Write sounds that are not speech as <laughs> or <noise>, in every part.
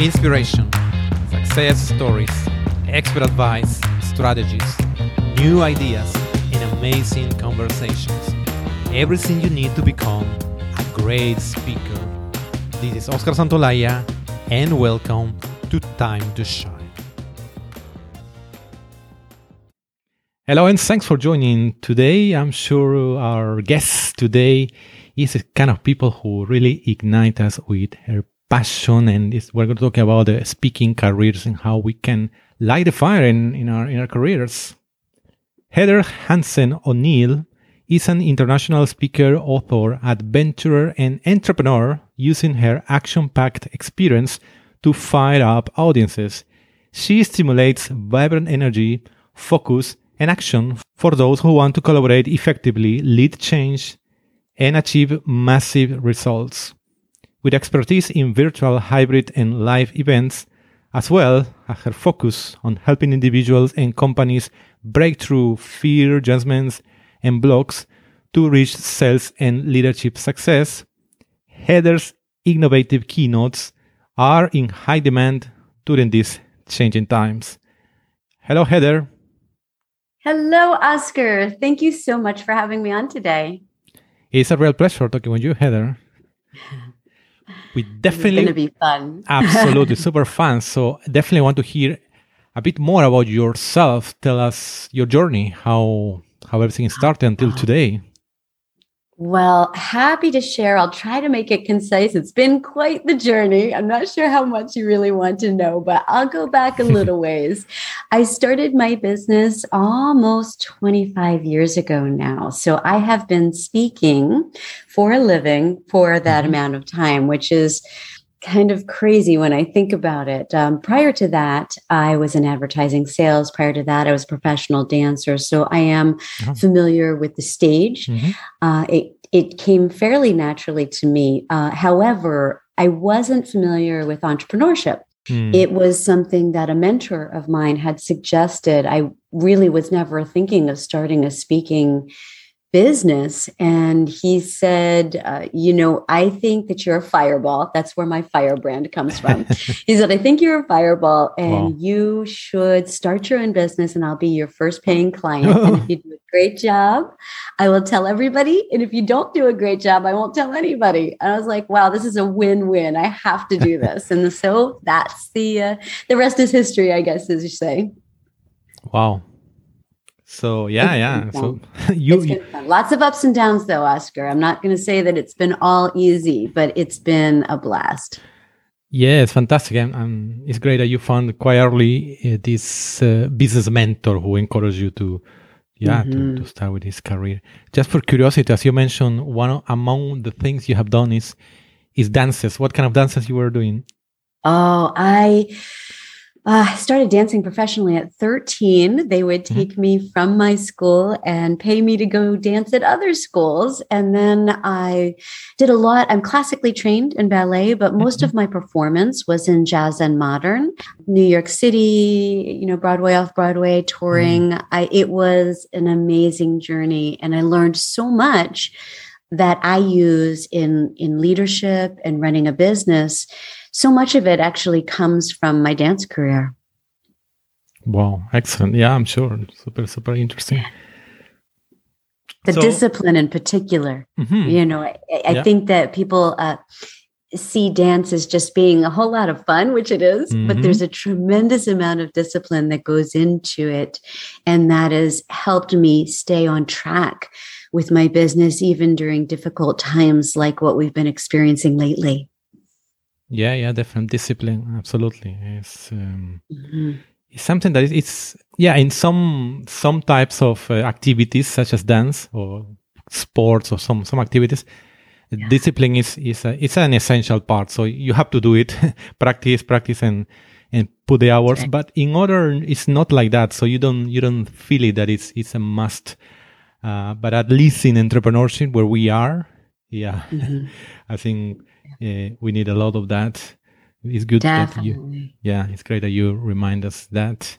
Inspiration, success stories, expert advice, strategies, new ideas, and amazing conversations. Everything you need to become a great speaker. This is Oscar Santolaya, and welcome to Time to Shine. Hello, and thanks for joining today. I'm sure our guest today is the kind of people who really ignite us with her passion. And this, we're going to talk about the speaking careers and how we can light a fire in, in, our, in our careers. Heather Hansen O'Neill is an international speaker, author, adventurer, and entrepreneur using her action packed experience to fire up audiences. She stimulates vibrant energy, focus, and action for those who want to collaborate effectively, lead change, and achieve massive results. With expertise in virtual, hybrid, and live events, as well as her focus on helping individuals and companies break through fear, judgments, and blocks to reach sales and leadership success, Heather's innovative keynotes are in high demand during these changing times. Hello, Heather. Hello, Oscar. Thank you so much for having me on today. It's a real pleasure talking with you, Heather. <laughs> We definitely going to be fun. <laughs> absolutely super fun. So definitely want to hear a bit more about yourself. Tell us your journey, how how everything started until ah. today. Well, happy to share. I'll try to make it concise. It's been quite the journey. I'm not sure how much you really want to know, but I'll go back a <laughs> little ways. I started my business almost 25 years ago now. So I have been speaking for a living for that mm-hmm. amount of time, which is kind of crazy when I think about it. Um, prior to that, I was in advertising sales. Prior to that, I was a professional dancer. So I am oh. familiar with the stage. Mm-hmm. Uh, it, it came fairly naturally to me. Uh, however, I wasn't familiar with entrepreneurship. Mm. It was something that a mentor of mine had suggested. I really was never thinking of starting a speaking business and he said uh, you know i think that you're a fireball. That's where my firebrand comes from. <laughs> He said i think you're a fireball and wow. you should start your own business and i'll be your first paying client. And if you do a great job i will tell everybody and if you don't do a great job i won't tell anybody. And i was like wow this is a win-win. I have to do this. And so that's the uh, the rest is history i guess as you say. Wow so yeah, yeah. So <laughs> you, you lots of ups and downs though, Oscar. I'm not going to say that it's been all easy, but it's been a blast. Yeah, it's fantastic, and, and it's great that you found quite early uh, this uh, business mentor who encouraged you to, yeah, mm-hmm. to, to start with this career. Just for curiosity, as you mentioned, one among the things you have done is is dances. What kind of dances you were doing? Oh, I uh, I started dancing professionally at 13. They would mm-hmm. take mm-hmm. me from my school and pay me to go dance at other schools. And then I did a lot. I'm classically trained in ballet, but most mm-hmm. of my performance was in jazz and modern. New York City, you know, Broadway off Broadway touring. Mm-hmm. I, it was an amazing journey, and I learned so much that I use in in leadership and running a business so much of it actually comes from my dance career. Wow, excellent. Yeah, I'm sure. Super, super interesting. The so, discipline in particular. Mm-hmm. You know, I, I yeah. think that people uh, see dance as just being a whole lot of fun, which it is, mm-hmm. but there's a tremendous amount of discipline that goes into it. And that has helped me stay on track with my business, even during difficult times like what we've been experiencing lately. Yeah, yeah, definitely discipline. Absolutely, it's um, mm-hmm. it's something that it's yeah in some some types of uh, activities such as dance or sports or some some activities. Yeah. Discipline is is a, it's an essential part. So you have to do it, <laughs> practice, practice, and and put the hours. But in order, it's not like that. So you don't you don't feel it that it's it's a must. Uh, but at least in entrepreneurship where we are, yeah, mm-hmm. <laughs> I think uh, we need a lot of that. It's good Definitely. that you, yeah, it's great that you remind us that.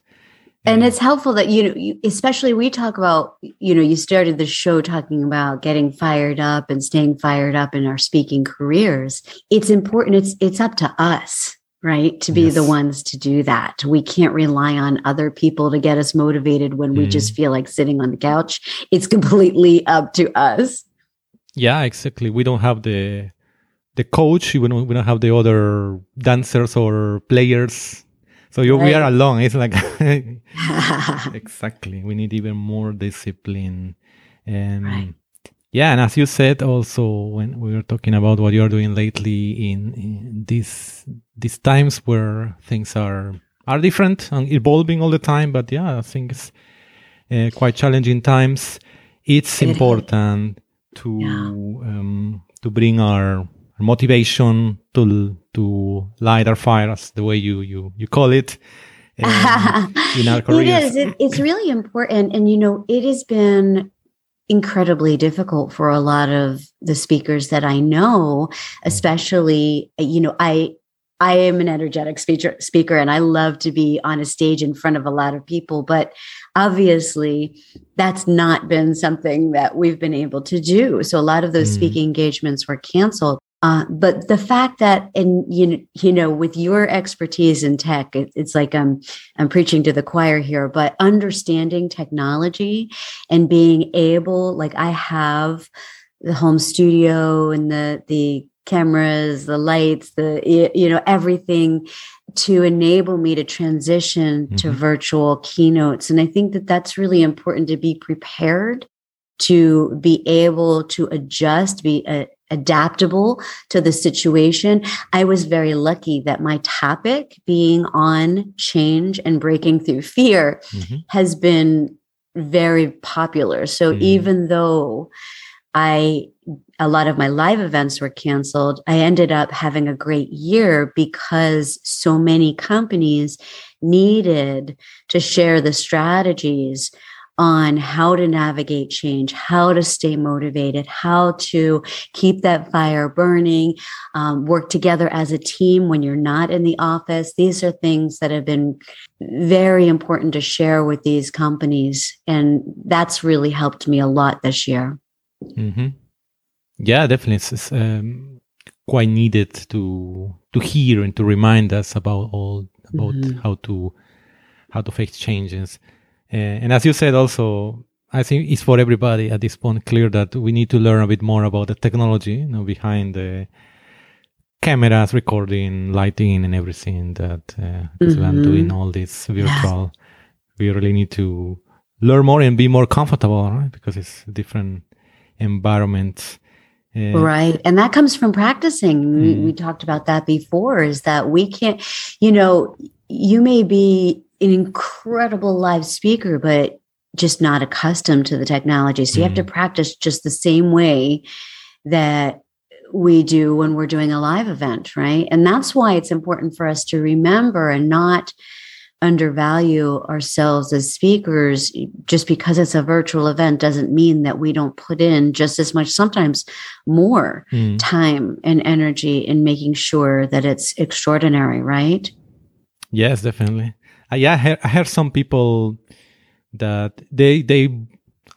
And it's helpful that you know, you, especially we talk about, you know, you started the show talking about getting fired up and staying fired up in our speaking careers. It's important. It's it's up to us right? To be yes. the ones to do that. We can't rely on other people to get us motivated when we just mm. feel like sitting on the couch. It's <laughs> completely up to us. Yeah, exactly. We don't have the the coach. We don't we don't have the other dancers or players. So right. we are alone. It's like <laughs> <laughs> exactly. We need even more discipline. And right. yeah, and as you said, also when we were talking about what you're doing lately in, in these these times where things are are different and evolving all the time. But yeah, I think it's uh, quite challenging times. It's it important to um, to bring our motivation to to light our fires the way you you you call it <laughs> um, in our careers. It is. It, it's really important, and you know, it has been incredibly difficult for a lot of the speakers that I know, especially you know, I I am an energetic speaker, speaker and I love to be on a stage in front of a lot of people, but obviously that's not been something that we've been able to do. So a lot of those mm. speaking engagements were canceled. Uh, but the fact that, and you you know, with your expertise in tech, it, it's like I'm I'm preaching to the choir here. But understanding technology and being able, like I have the home studio and the the cameras, the lights, the you know everything to enable me to transition mm-hmm. to virtual keynotes, and I think that that's really important to be prepared to be able to adjust, be uh, adaptable to the situation. I was very lucky that my topic being on change and breaking through fear mm-hmm. has been very popular. So mm. even though I a lot of my live events were canceled, I ended up having a great year because so many companies needed to share the strategies on how to navigate change, how to stay motivated, how to keep that fire burning, um, work together as a team when you're not in the office. These are things that have been very important to share with these companies. And that's really helped me a lot this year. Mm-hmm. Yeah, definitely. It's, it's um, quite needed to to hear and to remind us about all about mm-hmm. how to how to face changes. Uh, and as you said, also, I think it's for everybody at this point clear that we need to learn a bit more about the technology you know, behind the cameras, recording, lighting, and everything that uh, mm-hmm. I'm doing all this virtual. Yeah. We really need to learn more and be more comfortable, right? Because it's different environments. Uh, right. And that comes from practicing. Mm. We, we talked about that before is that we can't, you know, you may be an incredible live speaker, but just not accustomed to the technology. So you have to mm. practice just the same way that we do when we're doing a live event, right? And that's why it's important for us to remember and not undervalue ourselves as speakers just because it's a virtual event doesn't mean that we don't put in just as much sometimes more mm. time and energy in making sure that it's extraordinary right yes definitely uh, yeah, I heard, I heard, some people that they they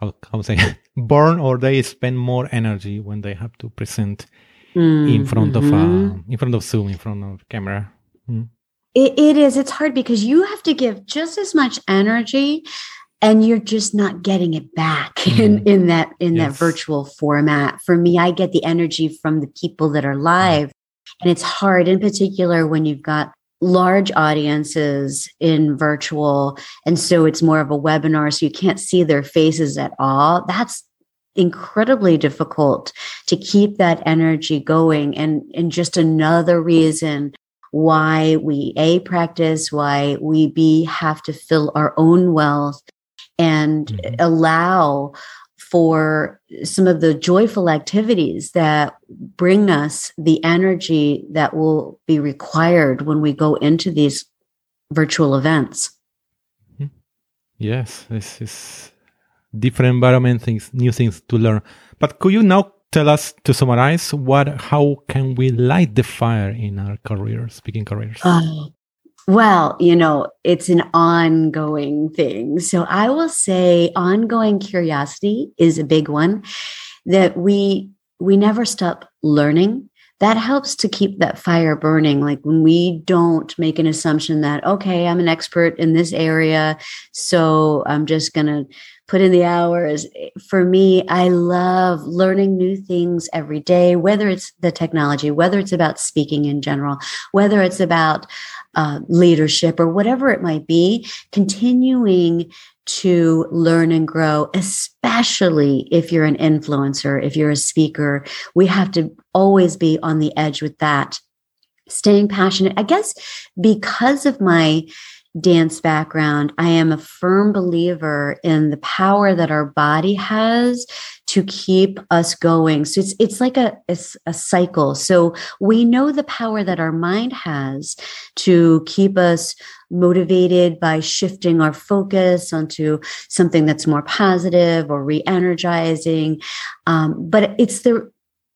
how, how say <laughs> burn or they spend more energy when they have to present mm, in front mm-hmm. of uh, in front of Zoom, in front of camera. Mm. It, it is. It's hard because you have to give just as much energy and you're just not getting it back mm. <laughs> in, in that in yes. that virtual format for me i get the energy from the people that are live and it's hard in particular when you've got large audiences in virtual. And so it's more of a webinar. So you can't see their faces at all. That's incredibly difficult to keep that energy going. And, and just another reason why we A practice, why we B have to fill our own wealth and mm-hmm. allow for some of the joyful activities that bring us the energy that will be required when we go into these virtual events. Mm-hmm. Yes, this is different environment, things, new things to learn. But could you now tell us to summarize what, how can we light the fire in our careers, speaking careers? Oh, well, you know, it's an ongoing thing. So I will say ongoing curiosity is a big one that we we never stop learning. that helps to keep that fire burning. Like when we don't make an assumption that, okay, I'm an expert in this area, so I'm just going to put in the hours. For me, I love learning new things every day, whether it's the technology, whether it's about speaking in general, whether it's about uh, leadership or whatever it might be, continuing to learn and grow, especially if you're an influencer, if you're a speaker. We have to always be on the edge with that. Staying passionate. I guess because of my dance background, I am a firm believer in the power that our body has to keep us going. So it's it's like a, a, a cycle. So we know the power that our mind has to keep us motivated by shifting our focus onto something that's more positive or re-energizing. Um, but it's the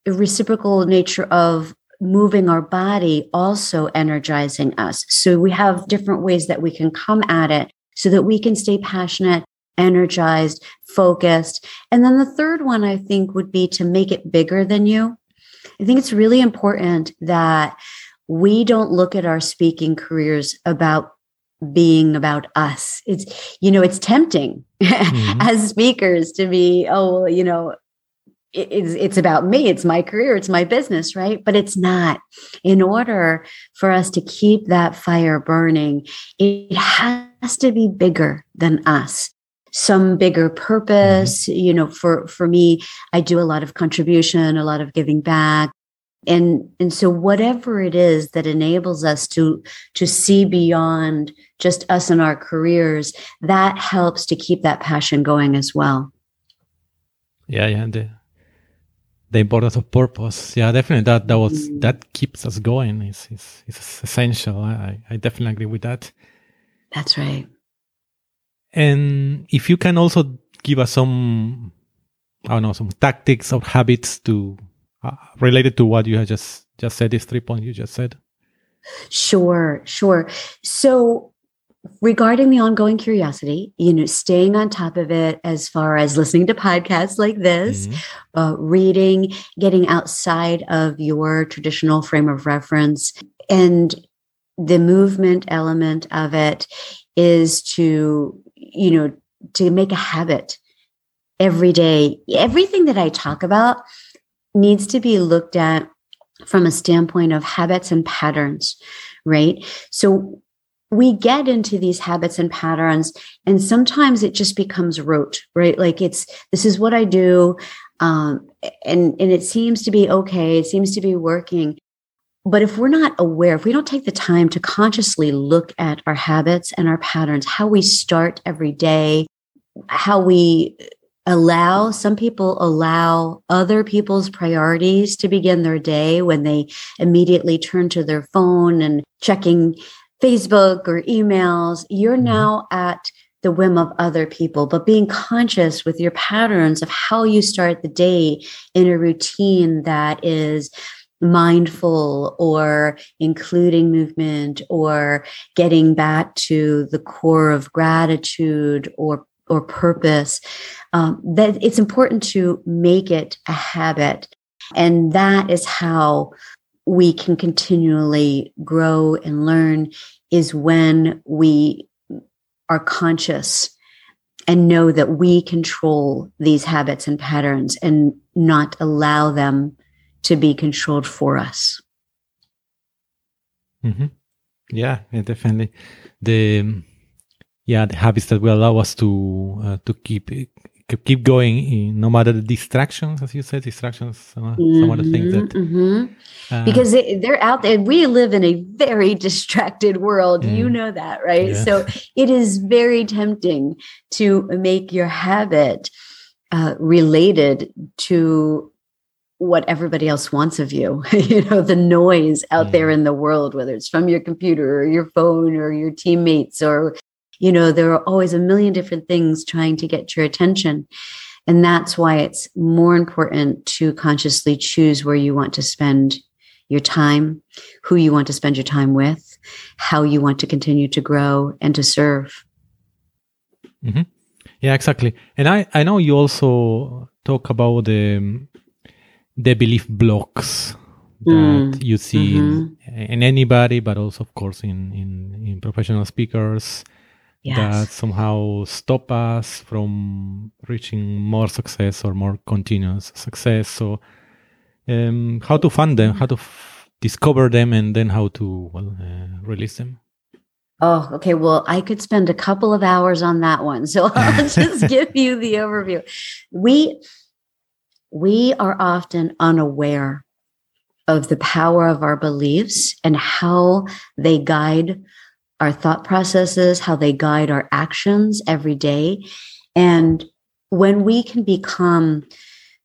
reciprocal nature of moving our body also energizing us. So we have different ways that we can come at it so that we can stay passionate, energized, focused. And then the third one I think would be to make it bigger than you. I think it's really important that we don't look at our speaking careers about being about us. It's, you know, it's tempting <laughs> mm-hmm. as speakers to be, oh, well, you know, it's it's about me it's my career it's my business right? But it's not. In order for us to keep that fire burning it has to be bigger than us. Some bigger purpose mm-hmm. you know for for me i do a lot of contribution a lot of giving back. And and so whatever it is that enables us to to see beyond just us and our careers that helps to keep that passion going as well. Yeah yeah the importance of purpose. Yeah, definitely. That that was mm. that keeps us going. It's it's, essential. I I definitely agree with that. That's right. And if you can also give us some, I don't know, some tactics or habits to uh, related to what you had just just said. These three points you just said. Sure, sure. So regarding the ongoing curiosity, you know, staying on top of it as far as listening to podcasts like this, mm-hmm. uh, reading, getting outside of your traditional frame of reference. And the movement element of it is to, you know, to make a habit every day. Everything that I talk about needs to be looked at from a standpoint of habits and patterns, right? So we get into these habits and patterns and sometimes it just becomes rote right? Like it's this is what i do um, and and it seems to be okay it seems to be working. But if we're not aware if we don't take the time to consciously look at our habits and our patterns how we start every day how we allow some people allow other people's priorities to begin their day when they immediately turn to their phone and checking Facebook or emails, you're mm-hmm. now at the whim of other people, but being conscious with your patterns of how you start the day in a routine that is mindful or including movement or getting back to the core of gratitude or or purpose um, that it's important to make it a habit and that is how we can continually grow and learn is when we are conscious and know that we control these habits and patterns and not allow them to be controlled for us. Mm-hmm. Yeah, definitely. The yeah, the habits that will allow us to uh, to keep keep going in, no matter the distractions as you said distractions some, mm-hmm, some other things that mm-hmm. uh, because they, are out there we live in a very <laughs> distracted world mm, you know that right yeah. so it is very tempting to make your habit uh, related to what everybody else wants of you <laughs> you know the noise out mm. there in the world whether it's from your computer or your phone or your teammates or you know, there are always a million different things trying to get your attention. And that's why it's more important to consciously choose where you want to spend your time, who you want to spend your time with, how you want to continue to grow and to serve. Mm-hmm. Yeah, exactly. And I, I know you also talk about the, the belief blocks that mm. you see mm-hmm. in, in, anybody, but also, of course, in, in, in professional speakers yes. that somehow stop us from reaching more success or more continuous success. So, um, how to fund them, how to f- discover them, and then how to well uh, release them. Oh, okay. Well, I could spend a couple of hours on that one. So <laughs> I'll <laughs> just give you the overview. We we are often unaware of the power of our beliefs and how they guide our thought processes, how they guide our actions every day. And when we can become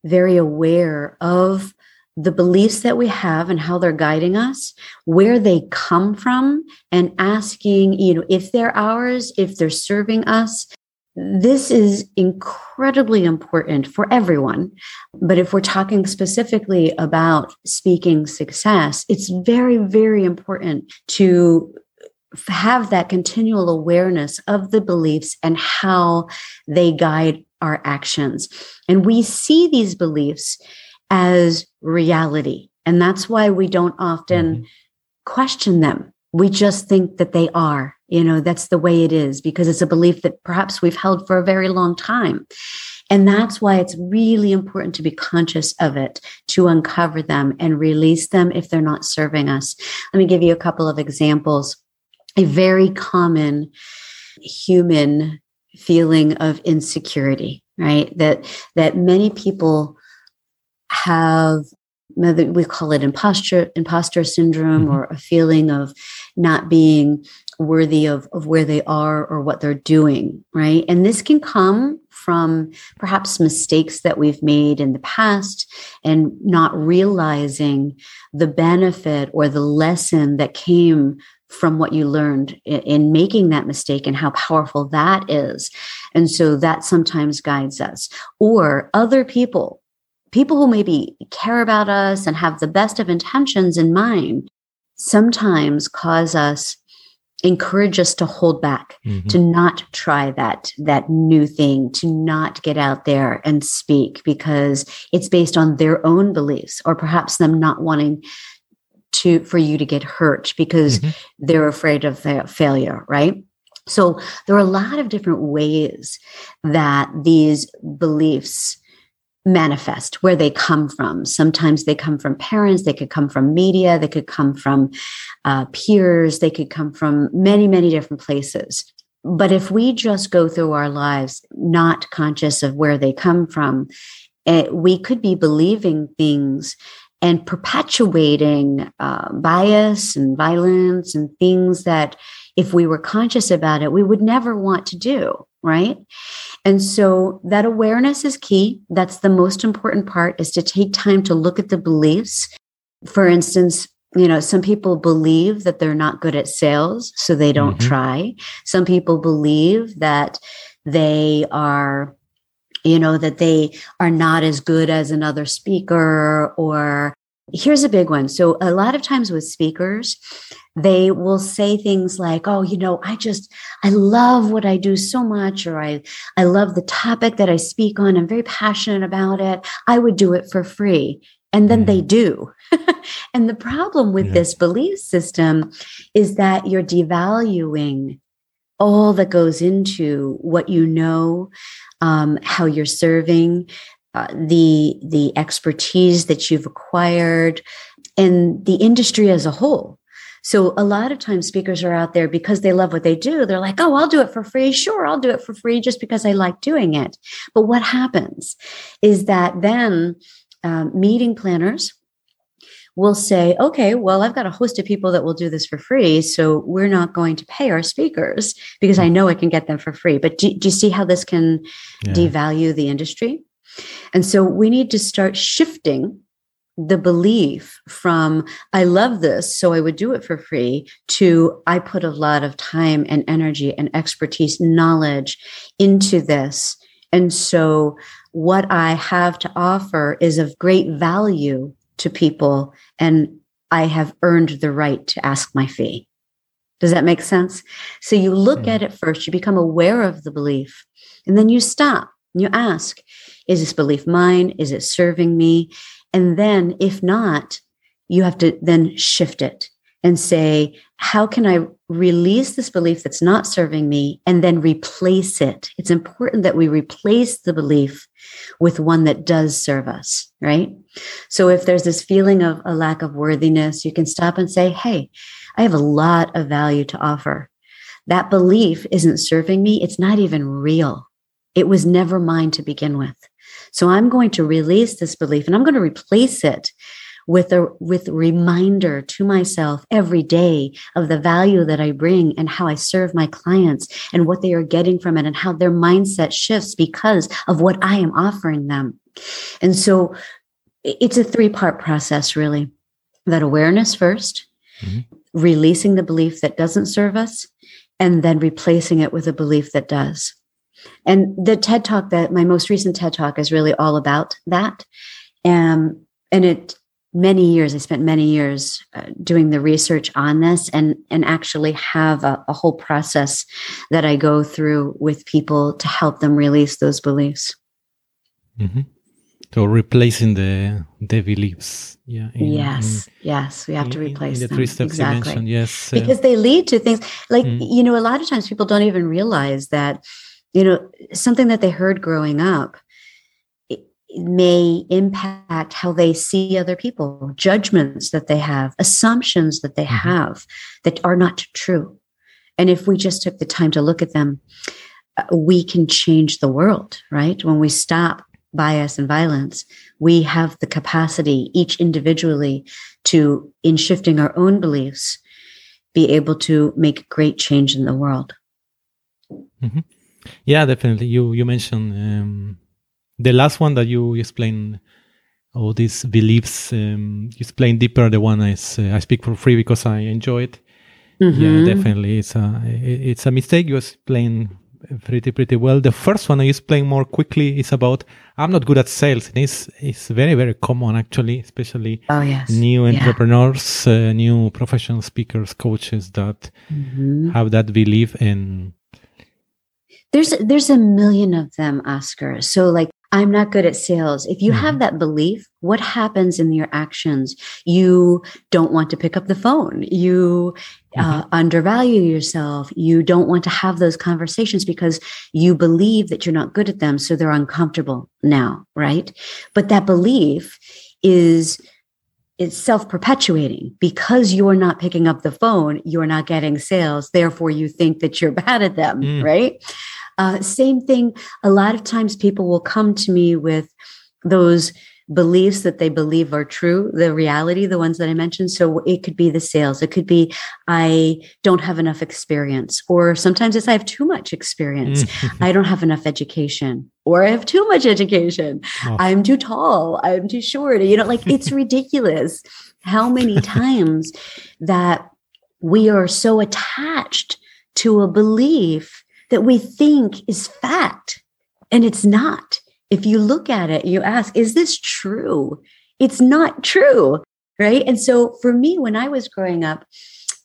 very aware of the beliefs that we have and how they're guiding us, where they come from, and asking, you know, if they're ours, if they're serving us. This is incredibly important for everyone. But if we're talking specifically about speaking success, it's very, very important to have that continual awareness of the beliefs and how they guide our actions. And we see these beliefs as reality. And that's why we don't often mm-hmm. question them. We just think that they are, you know, that's the way it is because it's a belief that perhaps we've held for a very long time. And that's why it's really important to be conscious of it, to uncover them and release them if they're not serving us. Let me give you a couple of examples. A very common human feeling of insecurity, right? That, that many people have we call it imposture imposter syndrome mm-hmm. or a feeling of not being worthy of, of where they are or what they're doing right? And this can come from perhaps mistakes that we've made in the past and not realizing the benefit or the lesson that came from what you learned in, in making that mistake and how powerful that is. And so that sometimes guides us. Or other people people who maybe care about us and have the best of intentions in mind sometimes cause us encourage us to hold back mm-hmm. to not try that that new thing to not get out there and speak because it's based on their own beliefs or perhaps them not wanting to for you to get hurt because mm-hmm. they're afraid of their failure right so there are a lot of different ways that these beliefs manifest where they come from. Sometimes they come from parents they could come from media they could come from uh, peers they could come from many many different places. But if we just go through our lives not conscious of where they come from it, eh, we could be believing things and perpetuating uh, bias and violence and things that if we were conscious about it we would never want to do right and so that awareness is key. That's the most important part is to take time to look at the beliefs. For instance, you know, some people believe that they're not good at sales, so they don't mm-hmm. try. Some people believe that they are you know that they are not as good as another speaker or here's a big one. So a lot of times with speakers they will say things like oh you know i just i love what i do so much or i i love the topic that i speak on. I'm very passionate about it. I would do it for free. And then they mm. do. <laughs> And the problem with yeah. this belief system is that you're devaluing all that goes into what you know um, how you're serving uh, the the expertise that you've acquired and the industry as a whole so a lot of times speakers are out there because they love what they do. They're like, oh, I'll do it for free. Sure, I'll do it for free just because I like doing it. But what happens is that then um, meeting planners will say, okay, well, I've got a host of people that will do this for free. So we're not going to pay our speakers because I know I can get them for free. But do, do you see how this can yeah. devalue the industry? And so we need to start shifting the belief from I love this, so I would do it for free, to I put a lot of time and energy and expertise, knowledge into this. And so what I have to offer is of great value to people, and I have earned the right to ask my fee. Does that make sense? So you look hmm. at it first, you become aware of the belief, and then you stop and you ask, is this belief mine? Is it serving me? And then, if not, you have to then shift it and say, how can I release this belief that's not serving me and then replace it? It's important that we replace the belief with one that does serve us, right? So if there's this feeling of a lack of worthiness, you can stop and say, Hey, I have a lot of value to offer. That belief isn't serving me. It's not even real. It was never mine to begin with. So I'm going to release this belief and I'm going to replace it with a with reminder to myself every day of the value that I bring and how I serve my clients and what they are getting from it and how their mindset shifts because of what I am offering them. And so it's a three part process really. That awareness 1st mm-hmm. releasing the belief that doesn't serve us and then replacing it with a belief that does. And the TED talk that my most recent TED talk is really all about that. Um, and it many years i spent many years uh, doing the research on this and and actually have a, a, whole process that i go through with people to help them release those beliefs mm-hmm. so replacing the the beliefs yeah in, yes in, yes we have in, to replace the them. three steps exactly yes uh, because they lead to things like mm. you know a lot of times people don't even realize that you know something that they heard growing up may impact how they see other people, judgments that they have, assumptions that they mm-hmm. have that are not true. And if we just took the time to look at them, uh, we can change the world, right? When we stop bias and violence, we have the capacity, each individually, to, in shifting our own beliefs, be able to make great change in the world. Mm-hmm. Yeah, definitely. You you mentioned um, the last one that you explained all these beliefs um, you explain deeper the one I, uh, I speak for free because i enjoy it mm-hmm. yeah definitely it's a it's a mistake you explain pretty pretty well the first one i explain more quickly is about i'm not good at sales and it's it's very very common actually especially oh, yes. new entrepreneurs yeah. uh, new professional speakers coaches that mm-hmm. have that belief in there's there's a million of them oscar so like I'm not good at sales. If you mm-hmm. have that belief, what happens in your actions? You don't want to pick up the phone. You uh, mm-hmm. undervalue yourself. You don't want to have those conversations because you believe that you're not good at them. So they're uncomfortable now, right? But that belief is it's self-perpetuating because you're not picking up the phone you're not getting sales therefore you think that you're <laughs> bad at them mm. right uh, same thing. A lot of times people will come to me with those beliefs that they believe are true, the reality, the ones that I mentioned. So it could be the sales. It could be I don't have enough experience, or sometimes it's I have too much experience. I don't have enough education, or I have too much education. Oh. I'm too tall. I'm too short. You know, like it's <laughs> ridiculous how many times that we are so attached to a belief that we think is fact and it's not. If you look at it, you ask, is this true? It's not true. Right. And so for me, when I was growing up,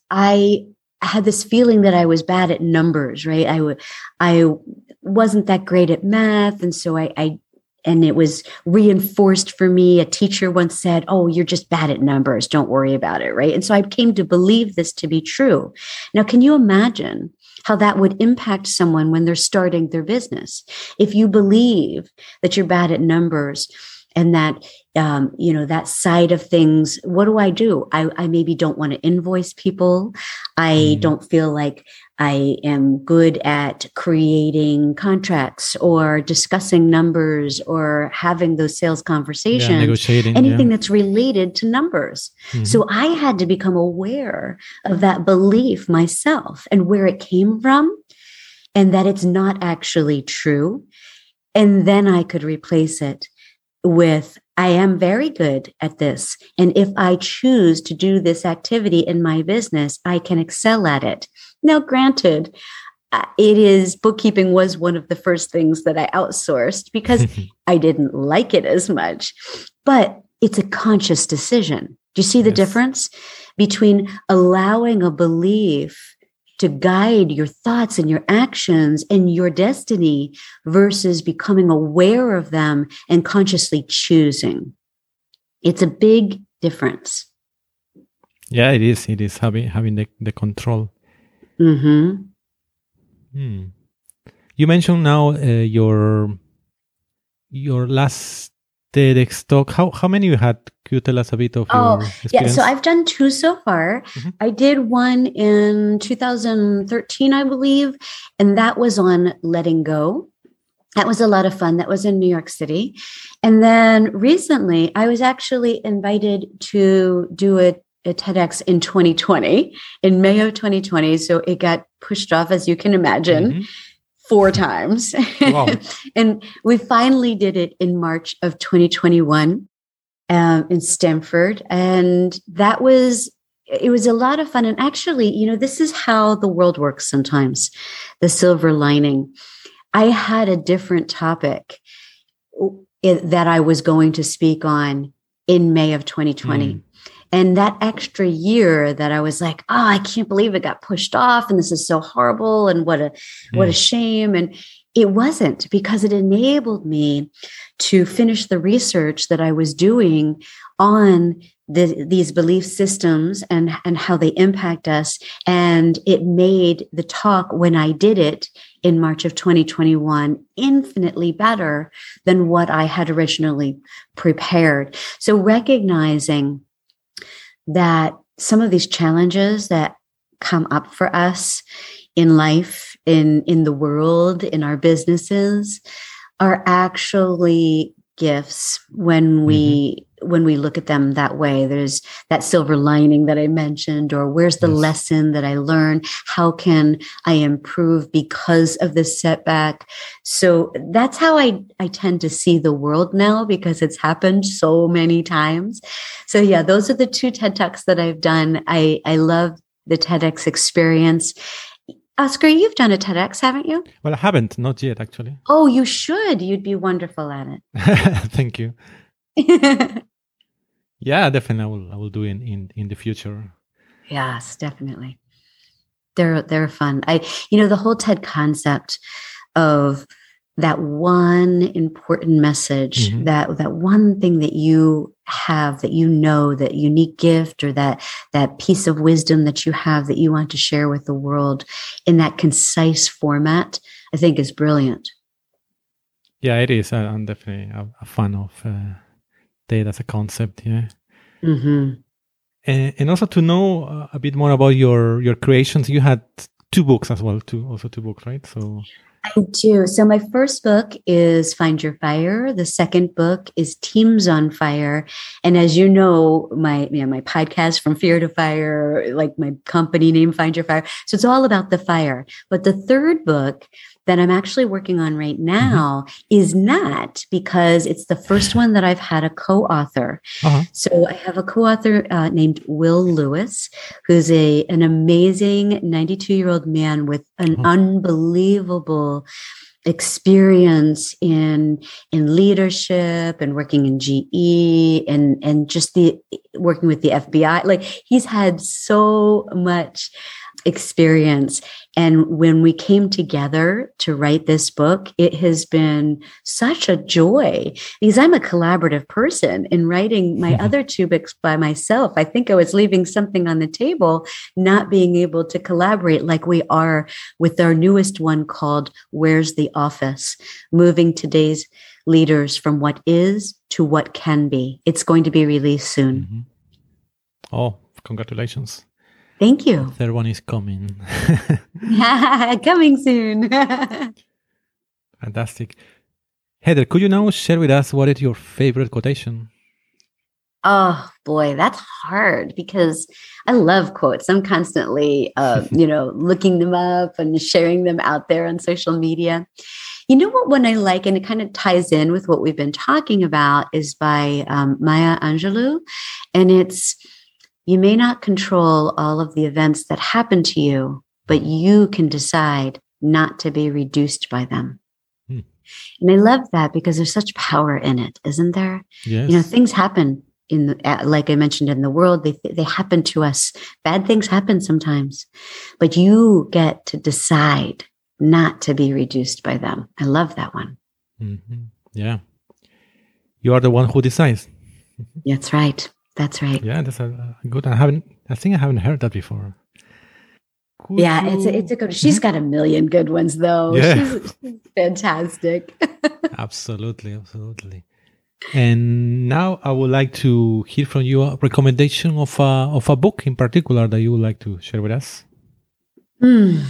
I had this feeling that I was bad at numbers, right? I I wasn't that great at math. And so I, I and it was reinforced for me. A teacher once said, Oh, you're just bad at numbers. Don't worry about it. Right. And so I came to believe this to be true. Now, can you imagine how that would impact someone when they're starting their business. If you believe that you're bad at numbers and that um, you know that side of things what do i do i, I maybe don't want to invoice people i mm. don't feel like I am good at creating contracts or discussing numbers or having those sales conversations, yeah, negotiating, anything yeah. that's related to numbers. Mm-hmm. So I had to become aware of that belief myself and where it came from and that it's not actually true. And then I could replace it with I am very good at this. And if I choose to do this activity in my business, I can excel at it. Now, granted, uh, it is bookkeeping was one of the first things that I outsourced because <laughs> I didn't like it as much, but it's a conscious decision. Do you see the yes. difference between allowing a belief to guide your thoughts and your actions and your destiny versus becoming aware of them and consciously choosing? It's a big difference. Yeah, it is. It is having having the, the control. Mm-hmm. Hmm. You mentioned now uh, your your last TEDx talk. How how many you had? Could you tell us a bit of Oh, Yeah, so I've done two so far. Mhm. I did one in 2013, I believe, and that was on letting go. That was a lot of fun. That was in New York City. And then recently, I was actually invited to do a, a TEDx in 2020, in May of 2020. So it got pushed off, as you can imagine, Mhm. Four times. Wow. <laughs> and we finally did it in March of 2021 um, in Stanford. And that was, it was a lot of fun. And actually, you know, this is how the world works sometimes the silver lining. I had a different topic that I was going to speak on in May of 2020. Mm. And that extra year that I was like, oh, I can't believe it got pushed off and this is so horrible and what a what a hmm. shame. And it wasn't because it enabled me to finish the research that I was doing on the, these belief systems and, and how they impact us. And it made the talk when I did it in March of 2021 infinitely better than what I had originally prepared. So recognizing that some of these challenges that come up for us in life, in, in the world, in our businesses are actually gifts when we mm-hmm. When we look at them that way there's that silver lining that i mentioned or where's the Yes. lesson that i learned how can i improve because of this setback so that's how i i tend to see the world now because it's happened so many times so yeah those are the two ted talks that i've done i i love the tedx experience oscar you've done a tedx haven't you Well, I haven't, not yet, actually. oh you should you'd be wonderful at it. <laughs> Thank you. <laughs> Yeah, definitely. I will. I will do in in in the future. Yes, definitely. They're they're fun. I you know the whole TED concept of that one important message, Mhm. that that one thing that you have that you know, that unique gift or that that piece of wisdom that you have that you want to share with the world in that concise format, I think is brilliant. Yeah, it is. I'm definitely a, a fan of uh, data as a concept. Yeah. hmm and, and also to know uh, a bit more about your your creations you had two books as well two also two books right so I do. So my first book is Find Your Fire. The second book is Teams on Fire. And as you know, my you know, my podcast from Fear to Fire, like my company name Find Your Fire. So it's all about the fire. But the third book that I'm actually working on right now is not because it's the first one that I've had a co-author. uh-huh. So I have a co-author uh, named Will Lewis, who's a an amazing 92 year old man with an Oh. unbelievable experience in in leadership and working in GE and and just the working with the FBI. Like he's had so much experience. And when we came together to write this book it has been such a joy because i'm a collaborative person in writing my <laughs> other two books by myself i think i was leaving something on the table not being able to collaborate like we are with our newest one called where's the office? Moving today's leaders from what is to what can be. It's going to be released soon. Mhm. oh congratulations thank you. Third one is coming. <laughs> Coming soon. <laughs> Fantastic. Heather could you now share with us what is your favorite quotation? Oh boy, that's hard because I love quotes. I'm constantly, uh, <laughs> you know, looking them up and sharing them out there on social media. You know what one I like, and it kind of ties in with what we've been talking about, is by um, Maya Angelou, and it's you may not control all of the events that happen to you, but you can decide not to be reduced by them. Hmm. And I love that because there's such power in it, isn't there? yes you know things happen in the, like i mentioned in the world they they happen to us bad things happen sometimes but you get to decide not to be reduced by them i love that one Mhm. yeah you are the one who decides that's right That's right. Yeah, that's a good. I haven't. I think I haven't heard that before. Could yeah, you... it's a, it's a good. She's got a million good ones though. Yeah. She's, she's fantastic. <laughs> absolutely, absolutely. And now I would like to hear from you a recommendation of a of a book in particular that you would like to share with us. Hmm.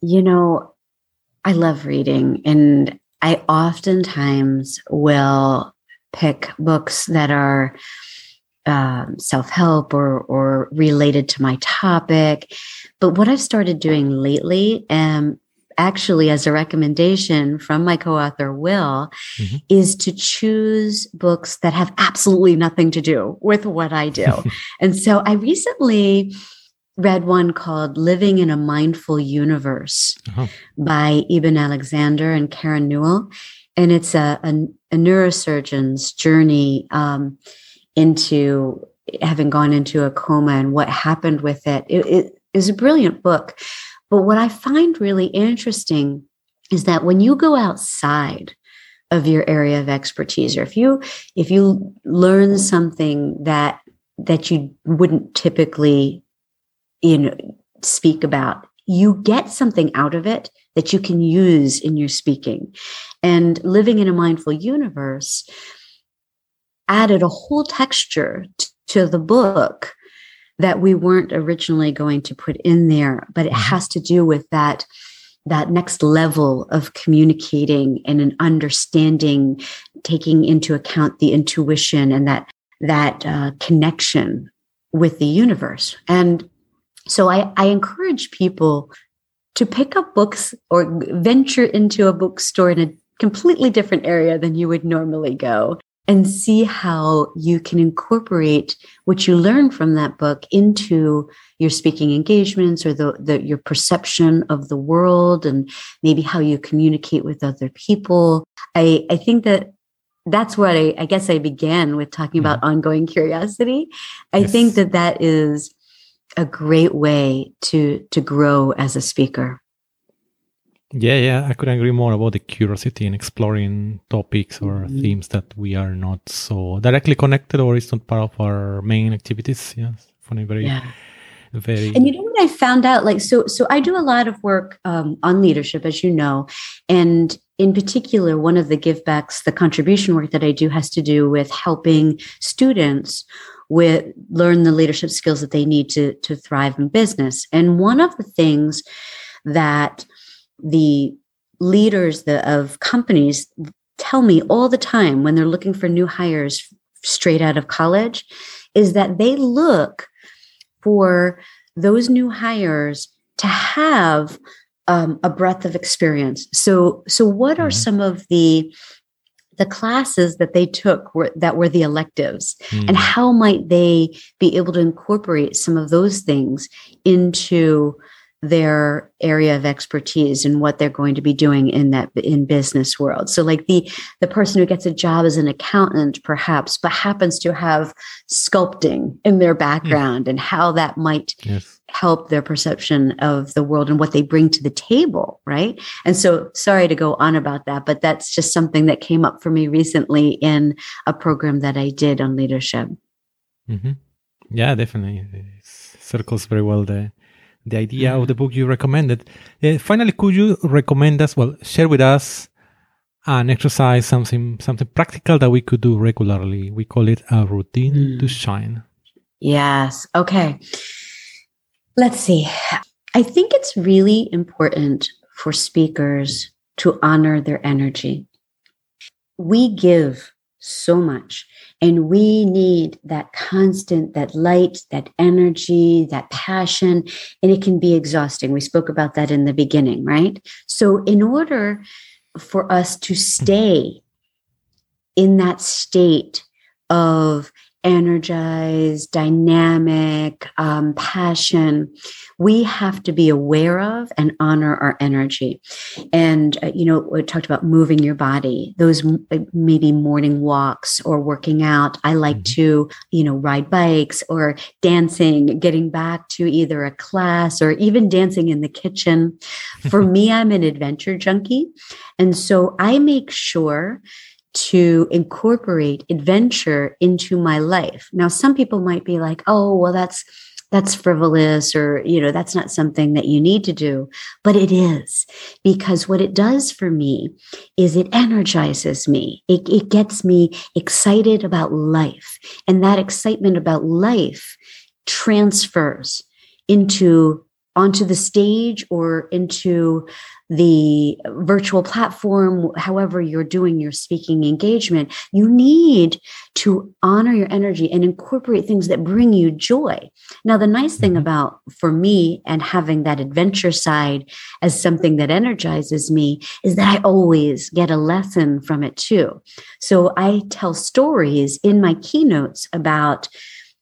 You know, I love reading, and I oftentimes will pick books that are um, self help or or related to my topic. But what I've started doing lately, um, actually as a recommendation from my co-author Will, mm-hmm. is to choose books that have absolutely nothing to do with what I do. <laughs> and so I recently read one called Living in a Mindful Universe uh-huh. by Eben Alexander and Karen Newell. And it's a, a, a neurosurgeon's journey um, into having gone into a coma and what happened with it. It, it is a brilliant book. But what I find really interesting is that when you go outside of your area of expertise, or if you if you learn something that that you wouldn't typically you know speak about you get something out of it that you can use in your speaking and living in a mindful universe added a whole texture to the book that we weren't originally going to put in there but it mm-hmm. has to do with that that next level of communicating and an understanding taking into account the intuition and that that uh, connection with the universe and so I, I encourage people to pick up books or venture into a bookstore in a completely different area than you would normally go and see how you can incorporate what you learn from that book into your speaking engagements or the, the, your perception of the world and maybe how you communicate with other people. I, I think that that's what I, I guess I began with talking mm-hmm. about ongoing curiosity. I yes. think that that is a great way to to grow as a speaker. Yeah, yeah, I could agree more about the curiosity in exploring topics or mm-hmm. themes that we are not so directly connected or it's not part of our main activities. Yes, funny, very, yeah. very. And you know what I found out? Like, so, so I do a lot of work um, on leadership, as you know, and in particular, one of the givebacks, the contribution work that I do has to do with helping students with learn the leadership skills that they need to to thrive in business. And one of the things that the leaders the, of companies tell me all the time when they're looking for new hires straight out of college is that they look for those new hires to have um, a breadth of experience. So, so what are mm-hmm. some of the the classes that they took were that were the electives mm. and how might they be able to incorporate some of those things into their area of expertise and what they're going to be doing in that in business world. So like the the person who gets a job as an accountant perhaps but happens to have sculpting in their background and how that might yes. help their perception of the world and what they bring to the table right? And so sorry to go on about that but that's just something that came up for me recently in a program that i did on leadership. Mm-hmm. yeah definitely. It circles very well there the idea of the book you recommended. Uh, finally, could you recommend us, well, share with us an exercise, something something practical that we could do regularly? We call it a routine mm. to shine. Yes. Okay. Let's see. I think it's really important for speakers to honor their energy. We give so much. And we need that constant, that light, that energy, that passion. And it can be exhausting. We spoke about that in the beginning, right? So, in order for us to stay in that state of energized, dynamic, um, passion, we have to be aware of and honor our energy. And, uh, you know, we talked about moving your body, those uh, maybe morning walks or working out. I like mm-hmm. to, you know, ride bikes or dancing, getting back to either a class or even dancing in the kitchen. <laughs> For me, I'm an adventure junkie. And so I make sure to incorporate adventure into my life. Now, some people might be like, oh, well, that's that's frivolous or you know that's not something that you need to do. But it is because what it does for me is it energizes me. It, it gets me excited about life. And that excitement about life transfers into onto the stage or into the virtual platform, however you're doing your speaking engagement, you need to honor your energy and incorporate things that bring you joy. Now, the nice thing mm-hmm. about for me and having that adventure side as something that energizes me is that I always get a lesson from it too. So I tell stories in my keynotes about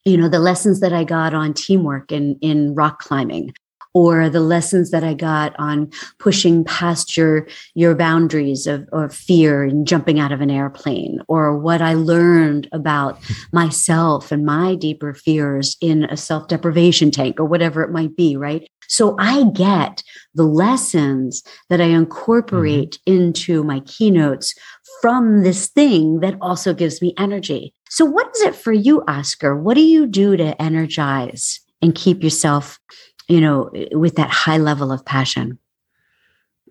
you know the lessons that i got on teamwork in in rock climbing or the lessons that I got on pushing past your your boundaries of, of fear and jumping out of an airplane, or what I learned about myself and my deeper fears in a self deprivation tank, or whatever it might be, right? So I get the lessons that I incorporate mm-hmm. into my keynotes from this thing that also gives me energy. So, what is it for you, Oscar? What do you do to energize and keep yourself you know, with that high level of passion?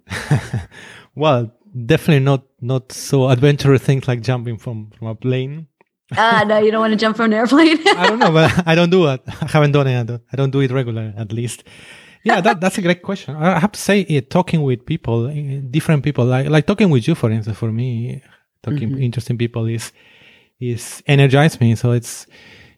<laughs> well, definitely not not so adventurous things like jumping from from a plane. ah, no, you don't want to jump from an airplane. <laughs> I don't know, but I don't do it. I haven't done it. I don't I don't do it regularly, at least. Yeah, that, that's a great question. I have to say, it, talking with people, eh, different people, like like talking with you, for instance, for me, talking mm-hmm. interesting people is is energize me. So it's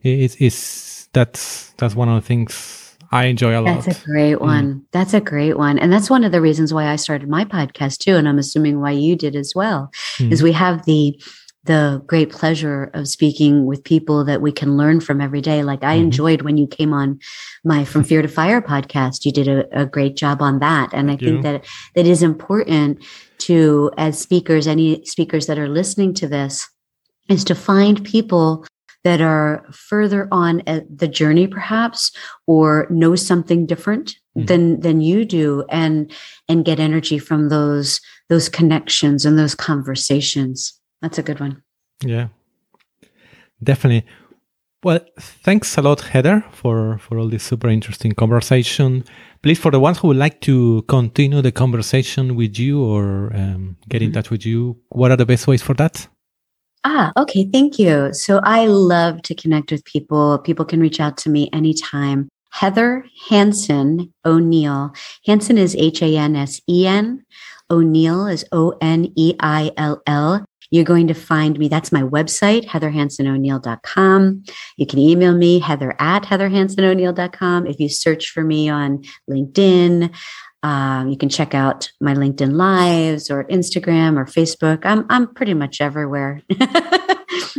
it's it's that's that's one of the things I enjoy a lot. That's a great mm. one. Mm. That's a great one. And that's one of the reasons why I started my podcast too. And I'm assuming why you did as well, mm. is we have the the great pleasure of speaking with people that we can learn from every day. Like I mm-hmm. enjoyed when you came on my From Fear to Fire podcast. You did a, a great job on that. And Thank I think you. that that is important to, as speakers, any speakers that are listening to this, is to find people that are further on the journey perhaps or know something different mm. than than you do and and get energy from those those connections and those conversations. That's a good one. Yeah. Definitely. Well thanks a lot heather for for all this super interesting conversation. Please for the ones who would like to continue the conversation with you or um, get in mm-hmm. touch with you what are the best ways for that Ah, okay. Thank you. So I love to connect with people. People can reach out to me anytime. Heather Hansen O'Neill. Hansen is H A N S E N. O'Neill is O N E I L L. You're going to find me. That's my website, heatherhansenoneill.com. You can email me, heather at heatherhansenoneill.com. If you search for me on LinkedIn, um, you can check out my LinkedIn lives or Instagram or Facebook. I'm I'm pretty much everywhere. <laughs>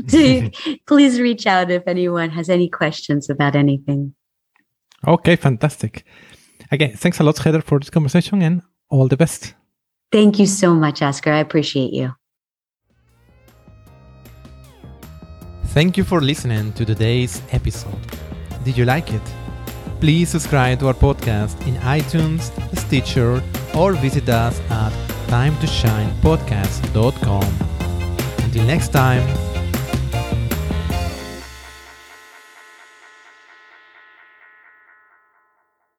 so <laughs> <laughs> please reach out if anyone has any questions about anything. Okay, fantastic. Again, thanks a lot, Heather, for this conversation and all the best. Thank you so much, Oscar. I appreciate you. Thank you for listening to today's episode. Did you like it? Please subscribe to our podcast in iTunes, Stitcher, or visit us at timetoshinepodcast.com. Until next time,